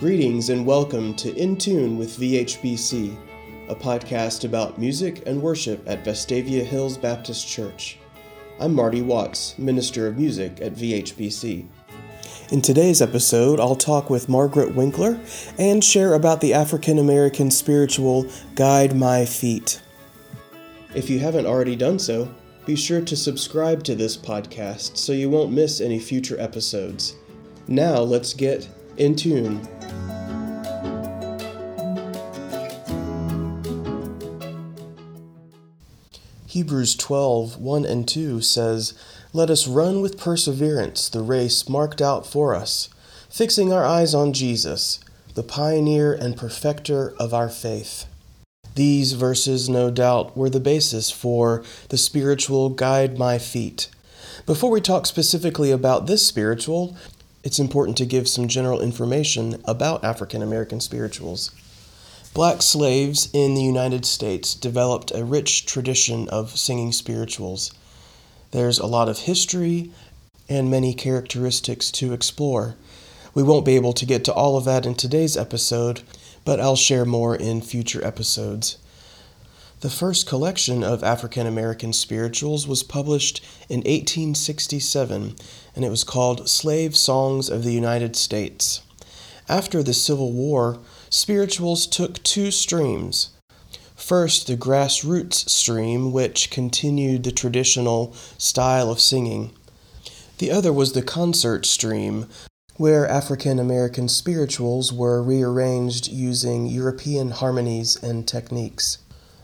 Greetings and welcome to In Tune with VHBC, a podcast about music and worship at Vestavia Hills Baptist Church. I'm Marty Watts, Minister of Music at VHBC. In today's episode, I'll talk with Margaret Winkler and share about the African American spiritual Guide My Feet. If you haven't already done so, be sure to subscribe to this podcast so you won't miss any future episodes. Now let's get in tune. Hebrews 12, 1 and 2 says, Let us run with perseverance the race marked out for us, fixing our eyes on Jesus, the pioneer and perfecter of our faith. These verses, no doubt, were the basis for the spiritual Guide My Feet. Before we talk specifically about this spiritual, it's important to give some general information about African American spirituals. Black slaves in the United States developed a rich tradition of singing spirituals. There's a lot of history and many characteristics to explore. We won't be able to get to all of that in today's episode, but I'll share more in future episodes. The first collection of African American spirituals was published in 1867, and it was called Slave Songs of the United States. After the Civil War, spirituals took two streams. First, the grassroots stream, which continued the traditional style of singing. The other was the concert stream, where African American spirituals were rearranged using European harmonies and techniques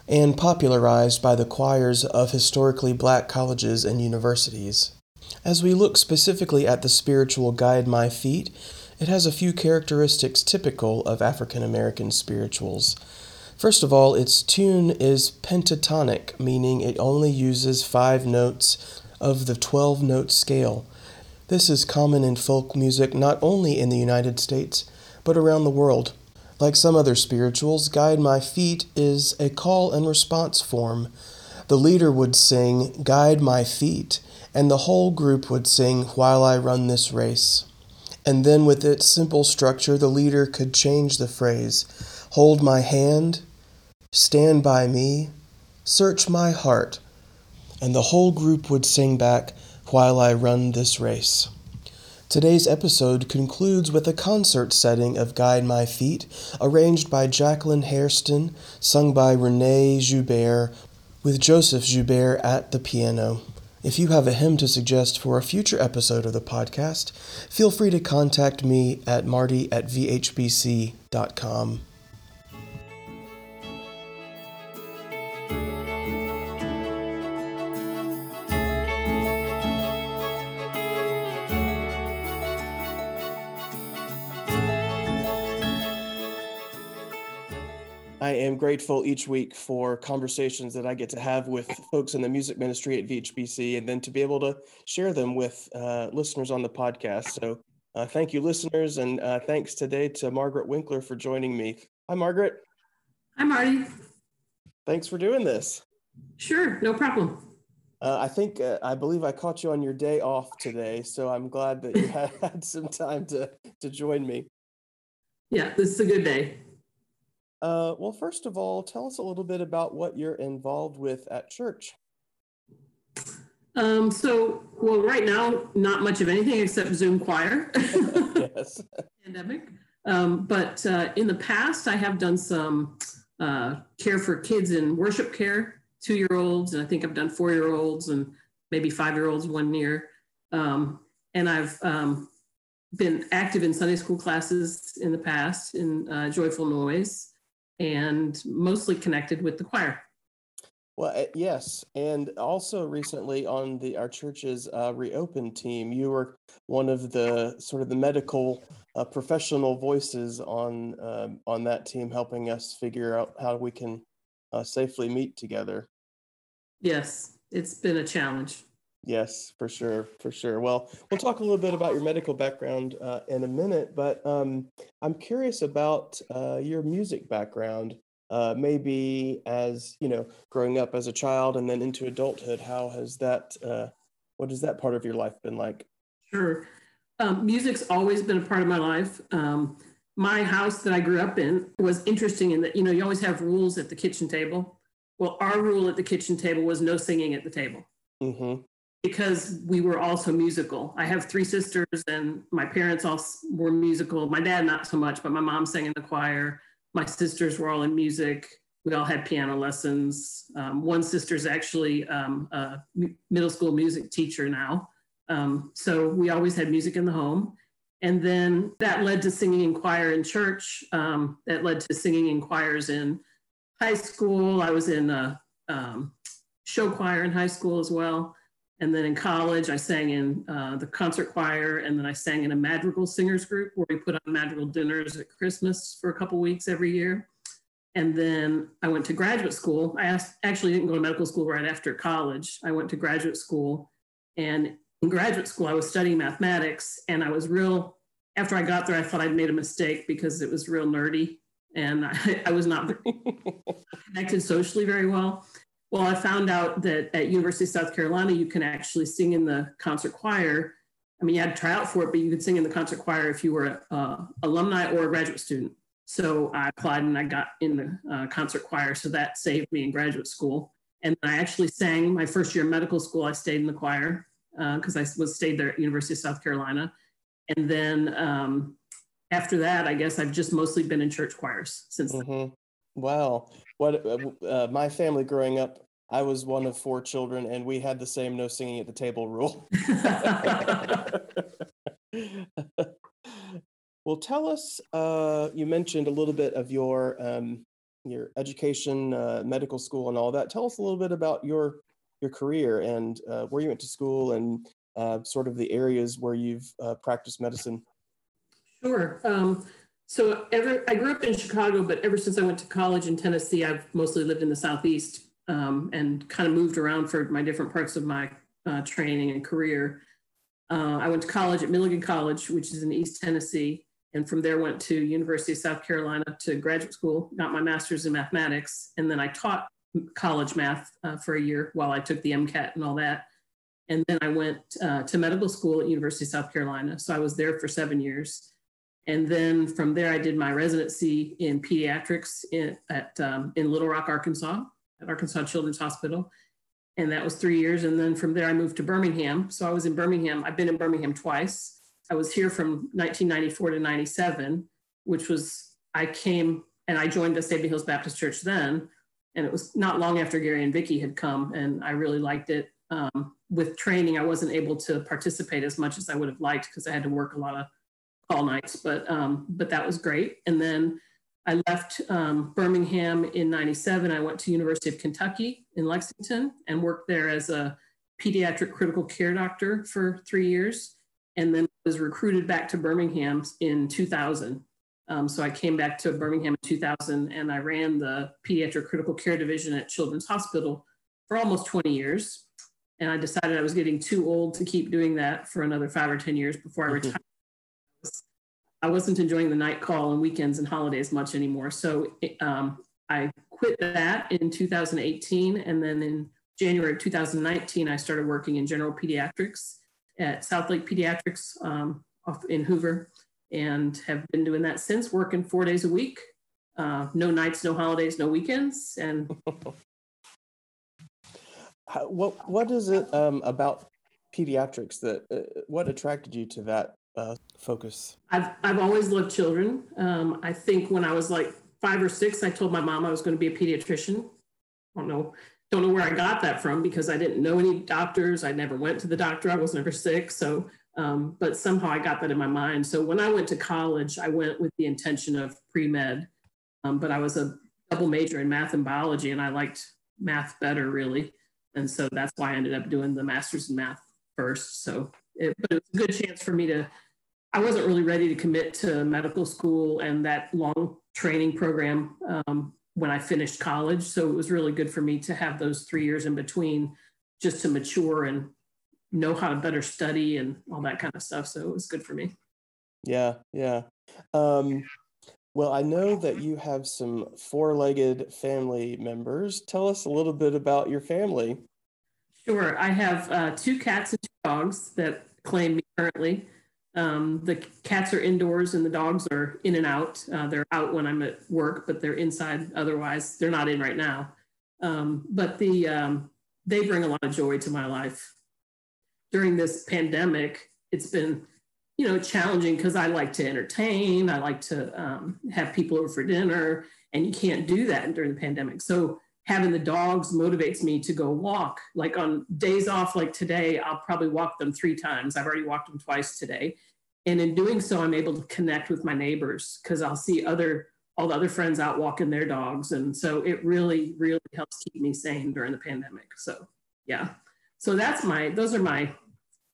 and popularized by the choirs of historically black colleges and universities. As we look specifically at the spiritual Guide My Feet, it has a few characteristics typical of African American spirituals. First of all, its tune is pentatonic, meaning it only uses five notes of the 12 note scale. This is common in folk music not only in the United States, but around the world. Like some other spirituals, Guide My Feet is a call and response form. The leader would sing, Guide My Feet, and the whole group would sing, While I Run This Race. And then, with its simple structure, the leader could change the phrase Hold my hand, stand by me, search my heart, and the whole group would sing back, While I Run This Race. Today's episode concludes with a concert setting of Guide My Feet, arranged by Jacqueline Hairston, sung by Renee Joubert, with Joseph Joubert at the piano. If you have a hymn to suggest for a future episode of the podcast, feel free to contact me at marty at vhbc.com. I am grateful each week for conversations that I get to have with folks in the music ministry at VHBC and then to be able to share them with uh, listeners on the podcast. So uh, thank you, listeners, and uh, thanks today to Margaret Winkler for joining me. Hi, Margaret. Hi, Marty. Thanks for doing this. Sure, no problem. Uh, I think uh, I believe I caught you on your day off today, so I'm glad that you had, had some time to to join me. Yeah, this is a good day. Uh, well, first of all, tell us a little bit about what you're involved with at church. Um, so, well, right now, not much of anything except Zoom choir. yes. Pandemic. Um, but uh, in the past, I have done some uh, care for kids in worship care, two year olds, and I think I've done four year olds and maybe five year olds one year. Um, and I've um, been active in Sunday school classes in the past in uh, Joyful Noise and mostly connected with the choir. Well, eh, yes, and also recently on the our church's uh, reopen team, you were one of the sort of the medical uh, professional voices on uh, on that team, helping us figure out how we can uh, safely meet together. Yes, it's been a challenge. Yes, for sure, for sure. Well, we'll talk a little bit about your medical background uh, in a minute, but um, I'm curious about uh, your music background. Uh, maybe as you know, growing up as a child and then into adulthood, how has that? Uh, what has that part of your life been like? Sure, um, music's always been a part of my life. Um, my house that I grew up in was interesting in that, you know, you always have rules at the kitchen table. Well, our rule at the kitchen table was no singing at the table. Mm-hmm. Because we were also musical. I have three sisters, and my parents all were musical. My dad, not so much, but my mom sang in the choir. My sisters were all in music. We all had piano lessons. Um, one sister's actually um, a middle school music teacher now. Um, so we always had music in the home. And then that led to singing in choir in church. Um, that led to singing in choirs in high school. I was in a um, show choir in high school as well. And then in college, I sang in uh, the concert choir, and then I sang in a madrigal singers group where we put on madrigal dinners at Christmas for a couple weeks every year. And then I went to graduate school. I asked, actually didn't go to medical school right after college. I went to graduate school, and in graduate school, I was studying mathematics and I was real, after I got there, I thought I'd made a mistake because it was real nerdy and I, I was not connected socially very well. Well, I found out that at University of South Carolina, you can actually sing in the concert choir. I mean, you had to try out for it, but you could sing in the concert choir if you were an alumni or a graduate student. So I applied and I got in the uh, concert choir. So that saved me in graduate school. And I actually sang my first year of medical school. I stayed in the choir because uh, I was stayed there at University of South Carolina. And then um, after that, I guess I've just mostly been in church choirs since. Mm-hmm. Wow. What uh, my family growing up, I was one of four children, and we had the same no singing at the table rule. well, tell us. Uh, you mentioned a little bit of your um, your education, uh, medical school, and all that. Tell us a little bit about your your career and uh, where you went to school and uh, sort of the areas where you've uh, practiced medicine. Sure. Um, so ever, I grew up in Chicago, but ever since I went to college in Tennessee, I've mostly lived in the Southeast um, and kind of moved around for my different parts of my uh, training and career. Uh, I went to college at Milligan College, which is in East Tennessee, and from there went to University of South Carolina to graduate school, got my master's in mathematics, and then I taught college math uh, for a year while I took the MCAT and all that. And then I went uh, to medical school at University of South Carolina. So I was there for seven years. And then from there, I did my residency in pediatrics in, at, um, in Little Rock, Arkansas, at Arkansas Children's Hospital. And that was three years. And then from there, I moved to Birmingham. So I was in Birmingham. I've been in Birmingham twice. I was here from 1994 to 97, which was, I came and I joined the Vestavia Hills Baptist Church then and it was not long after Gary and Vicki had come, and I really liked it. Um, with training, I wasn't able to participate as much as I would have liked because I had to work a lot of call nights, but um, but that was great. And then I left um, Birmingham in '97. I went to University of Kentucky in Lexington and worked there as a pediatric critical care doctor for three years, and then was recruited back to Birmingham in 2000 um, so I came back to Birmingham in 2000 and I ran the pediatric critical care division at Children's Hospital for almost 20 years. And I decided I was getting too old to keep doing that for another five or 10 years before I mm-hmm. retired. I wasn't enjoying the night call and weekends and holidays much anymore. So um, I quit that in 2018. And then in January of 2019, I started working in general pediatrics at South Lake Pediatrics um, in Hoover and have been doing that since, working four days a week, uh, no nights, no holidays, no weekends, and. what what is it um, about pediatrics that uh, what attracted you to that uh, focus? I've I've always loved children. Um, I think when I was like five or six, I told my mom I was going to be a pediatrician. I don't know don't know where I got that from because I didn't know any doctors. I never went to the doctor. I was never sick, so um, but somehow I got that in my mind. So when I went to college, I went with the intention of pre med, um, but I was a double major in math and biology, and I liked math better, really. And so that's why I ended up doing the master's in math first. So, it, but it was a good chance for me to. I wasn't really ready to commit to medical school and that long training program um, when I finished college. So it was really good for me to have those three years in between just to mature and know how to better study and all that kind of stuff. So it was good for me. Yeah, yeah. Um, well, I know that you have some four legged family members. Tell us a little bit about your family. Sure. I have uh, two cats and two dogs that claim me currently. Um, the cats are indoors and the dogs are in and out. Uh, they're out when I'm at work, but they're inside otherwise. They're not in right now. Um, but the um, they bring a lot of joy to my life. During this pandemic, it's been you know challenging because I like to entertain. I like to um, have people over for dinner, and you can't do that during the pandemic. So having the dogs motivates me to go walk. Like on days off, like today, I'll probably walk them three times. I've already walked them twice today. And in doing so, I'm able to connect with my neighbors because I'll see other all the other friends out walking their dogs. And so it really, really helps keep me sane during the pandemic. So yeah. So that's my those are my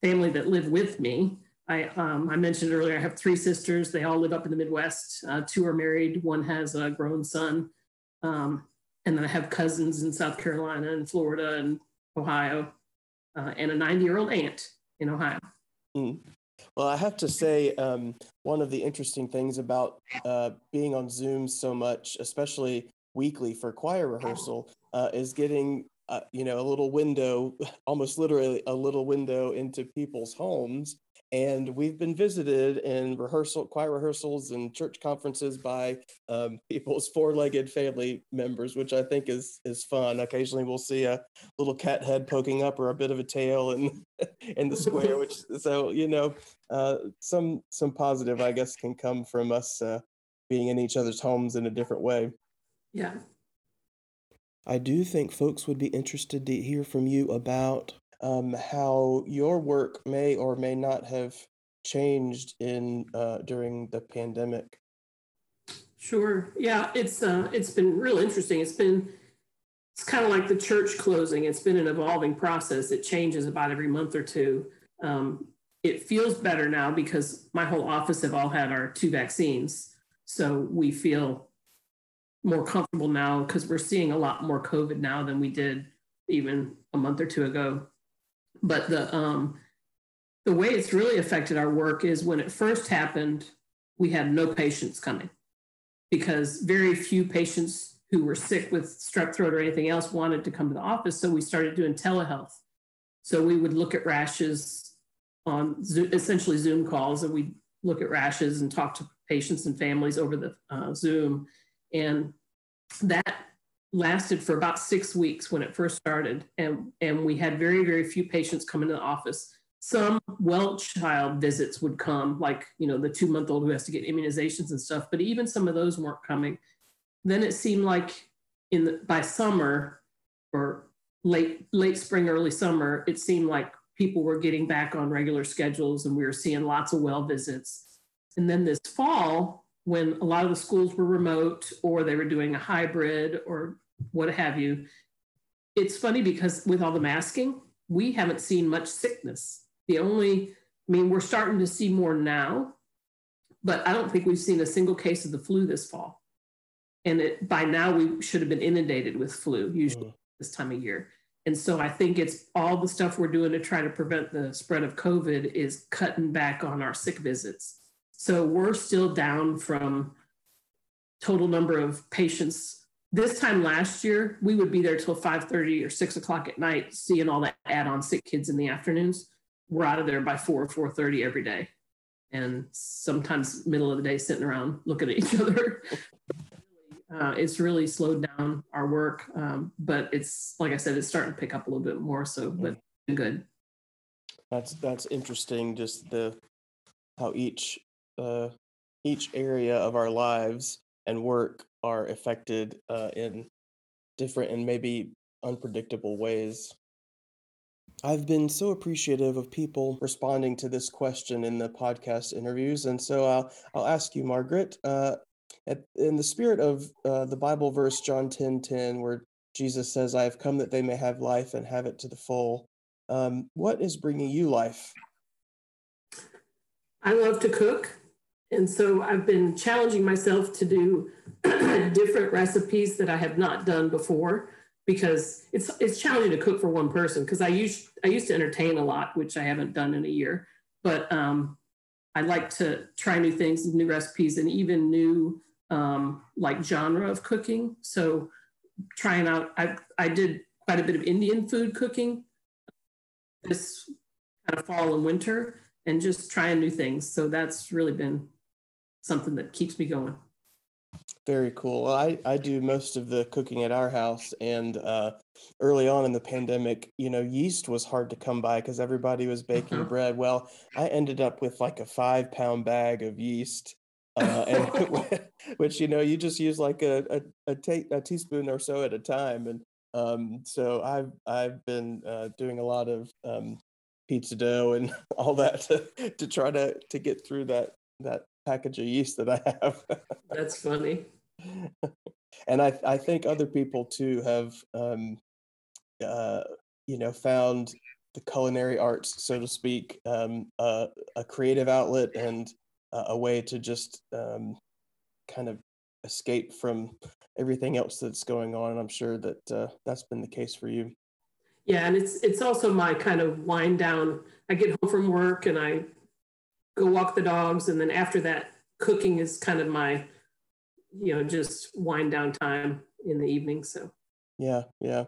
family that live with me. I, um, I mentioned earlier, I have three sisters. They all live up in the Midwest. Uh, two are married. One has a grown son. Um, and then I have cousins in South Carolina and Florida and Ohio, uh, and a 90 year old aunt in Ohio. Mm. Well, I have to say, um, one of the interesting things about uh, being on Zoom so much, especially weekly for choir rehearsal, uh, is getting uh, you know a little window, almost literally a little window into people's homes and we've been visited in rehearsal choir rehearsals and church conferences by um, people's four-legged family members which i think is is fun. Occasionally we'll see a little cat head poking up or a bit of a tail in in the square which so you know uh, some some positive i guess can come from us uh, being in each other's homes in a different way. Yeah. I do think folks would be interested to hear from you about um, how your work may or may not have changed in uh, during the pandemic. Sure. Yeah, it's uh, it's been real interesting. It's been it's kind of like the church closing. It's been an evolving process. It changes about every month or two. Um, it feels better now because my whole office have all had our two vaccines, so we feel more comfortable now because we're seeing a lot more COVID now than we did even a month or two ago. But the um, the way it's really affected our work is when it first happened, we had no patients coming because very few patients who were sick with strep throat or anything else wanted to come to the office. So we started doing telehealth. So we would look at rashes on essentially Zoom calls, and we'd look at rashes and talk to patients and families over the uh, Zoom. And that lasted for about six weeks when it first started. And, and we had very, very few patients come into the office. Some well child visits would come, like, you know, the two month old who has to get immunizations and stuff, but even some of those weren't coming. Then it seemed like in the, by summer or late, late spring, early summer, it seemed like people were getting back on regular schedules and we were seeing lots of well visits. And then this fall, when a lot of the schools were remote or they were doing a hybrid or what have you. It's funny because with all the masking, we haven't seen much sickness. The only, I mean, we're starting to see more now, but I don't think we've seen a single case of the flu this fall. And it, by now, we should have been inundated with flu, usually mm. this time of year. And so I think it's all the stuff we're doing to try to prevent the spread of COVID is cutting back on our sick visits. So we're still down from total number of patients this time last year, we would be there till 5:30 or 6 o'clock at night, seeing all the add-on sick kids in the afternoons. We're out of there by 4 or 4:30 every day, and sometimes middle of the day sitting around looking at each other. uh, it's really slowed down our work, um, but it's like I said, it's starting to pick up a little bit more. So, but good. That's that's interesting. Just the how each uh, each area of our lives and work are affected uh, in different and maybe unpredictable ways. I've been so appreciative of people responding to this question in the podcast interviews, and so I'll I'll ask you, Margaret, uh, at, in the spirit of uh, the Bible verse John ten ten, where Jesus says, "I have come that they may have life and have it to the full." Um, what is bringing you life? I love to cook. And so I've been challenging myself to do different recipes that I have not done before because it's it's challenging to cook for one person because I used I used to entertain a lot, which I haven't done in a year. But um, I like to try new things, new recipes, and even new um, like genre of cooking. So trying out, I I did quite a bit of Indian food cooking this kind of fall and winter, and just trying new things. So that's really been something that keeps me going. Very cool. I, I do most of the cooking at our house. And uh, early on in the pandemic, you know, yeast was hard to come by because everybody was baking uh-huh. bread. Well, I ended up with like a five pound bag of yeast. Uh, and which you know you just use like a a, a, ta- a teaspoon or so at a time and um, so I've I've been uh, doing a lot of um, pizza dough and all that to, to try to to get through that that package of yeast that I have. That's funny. and I I think other people too have um, uh, you know found the culinary arts, so to speak, um, uh, a creative outlet and a way to just um, kind of escape from everything else that's going on. And I'm sure that uh, that's been the case for you. Yeah, and it's it's also my kind of wind down. I get home from work and I go walk the dogs, and then after that, cooking is kind of my, you know, just wind down time in the evening. So. Yeah, yeah.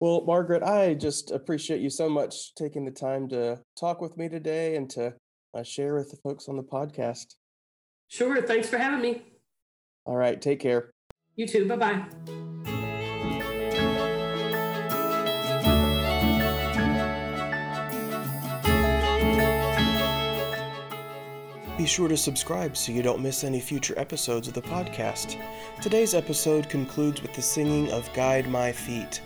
Well, Margaret, I just appreciate you so much taking the time to talk with me today and to uh, share with the folks on the podcast. Sure. Thanks for having me. All right. Take care. You too. Bye bye. Be sure to subscribe so you don't miss any future episodes of the podcast. Today's episode concludes with the singing of Guide My Feet.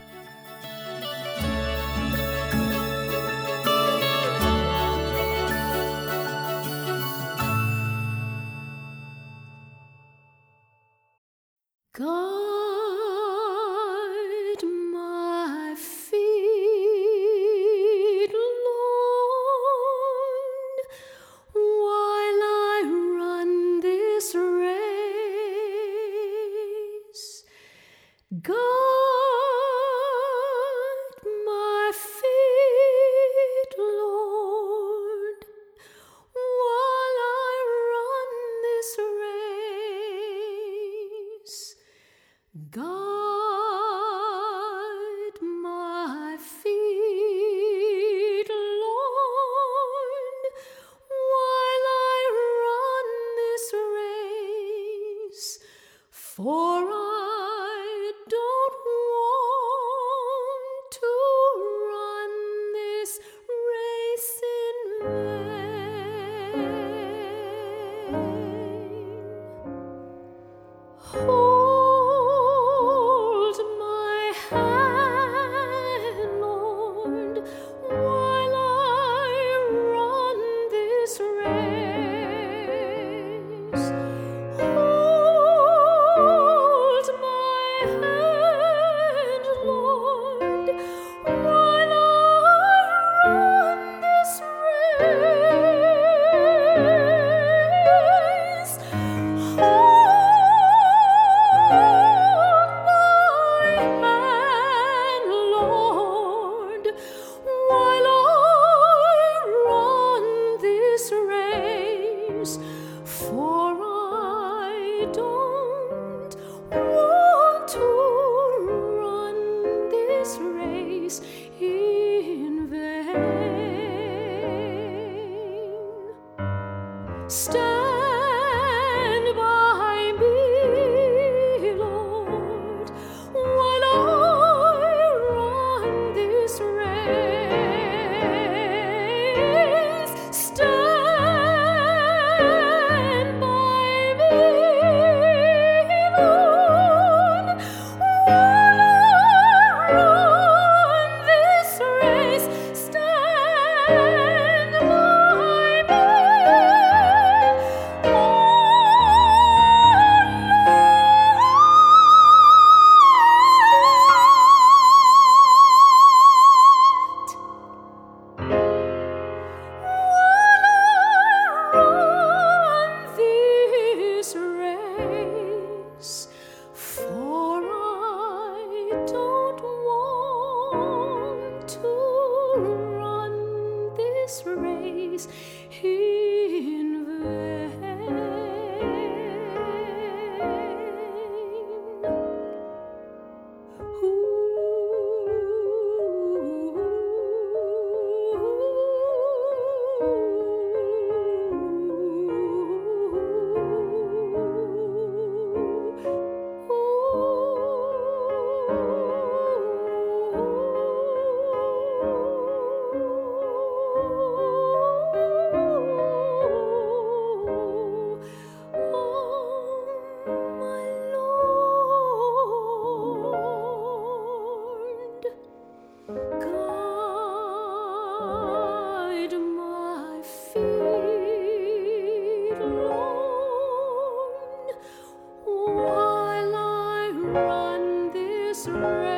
this.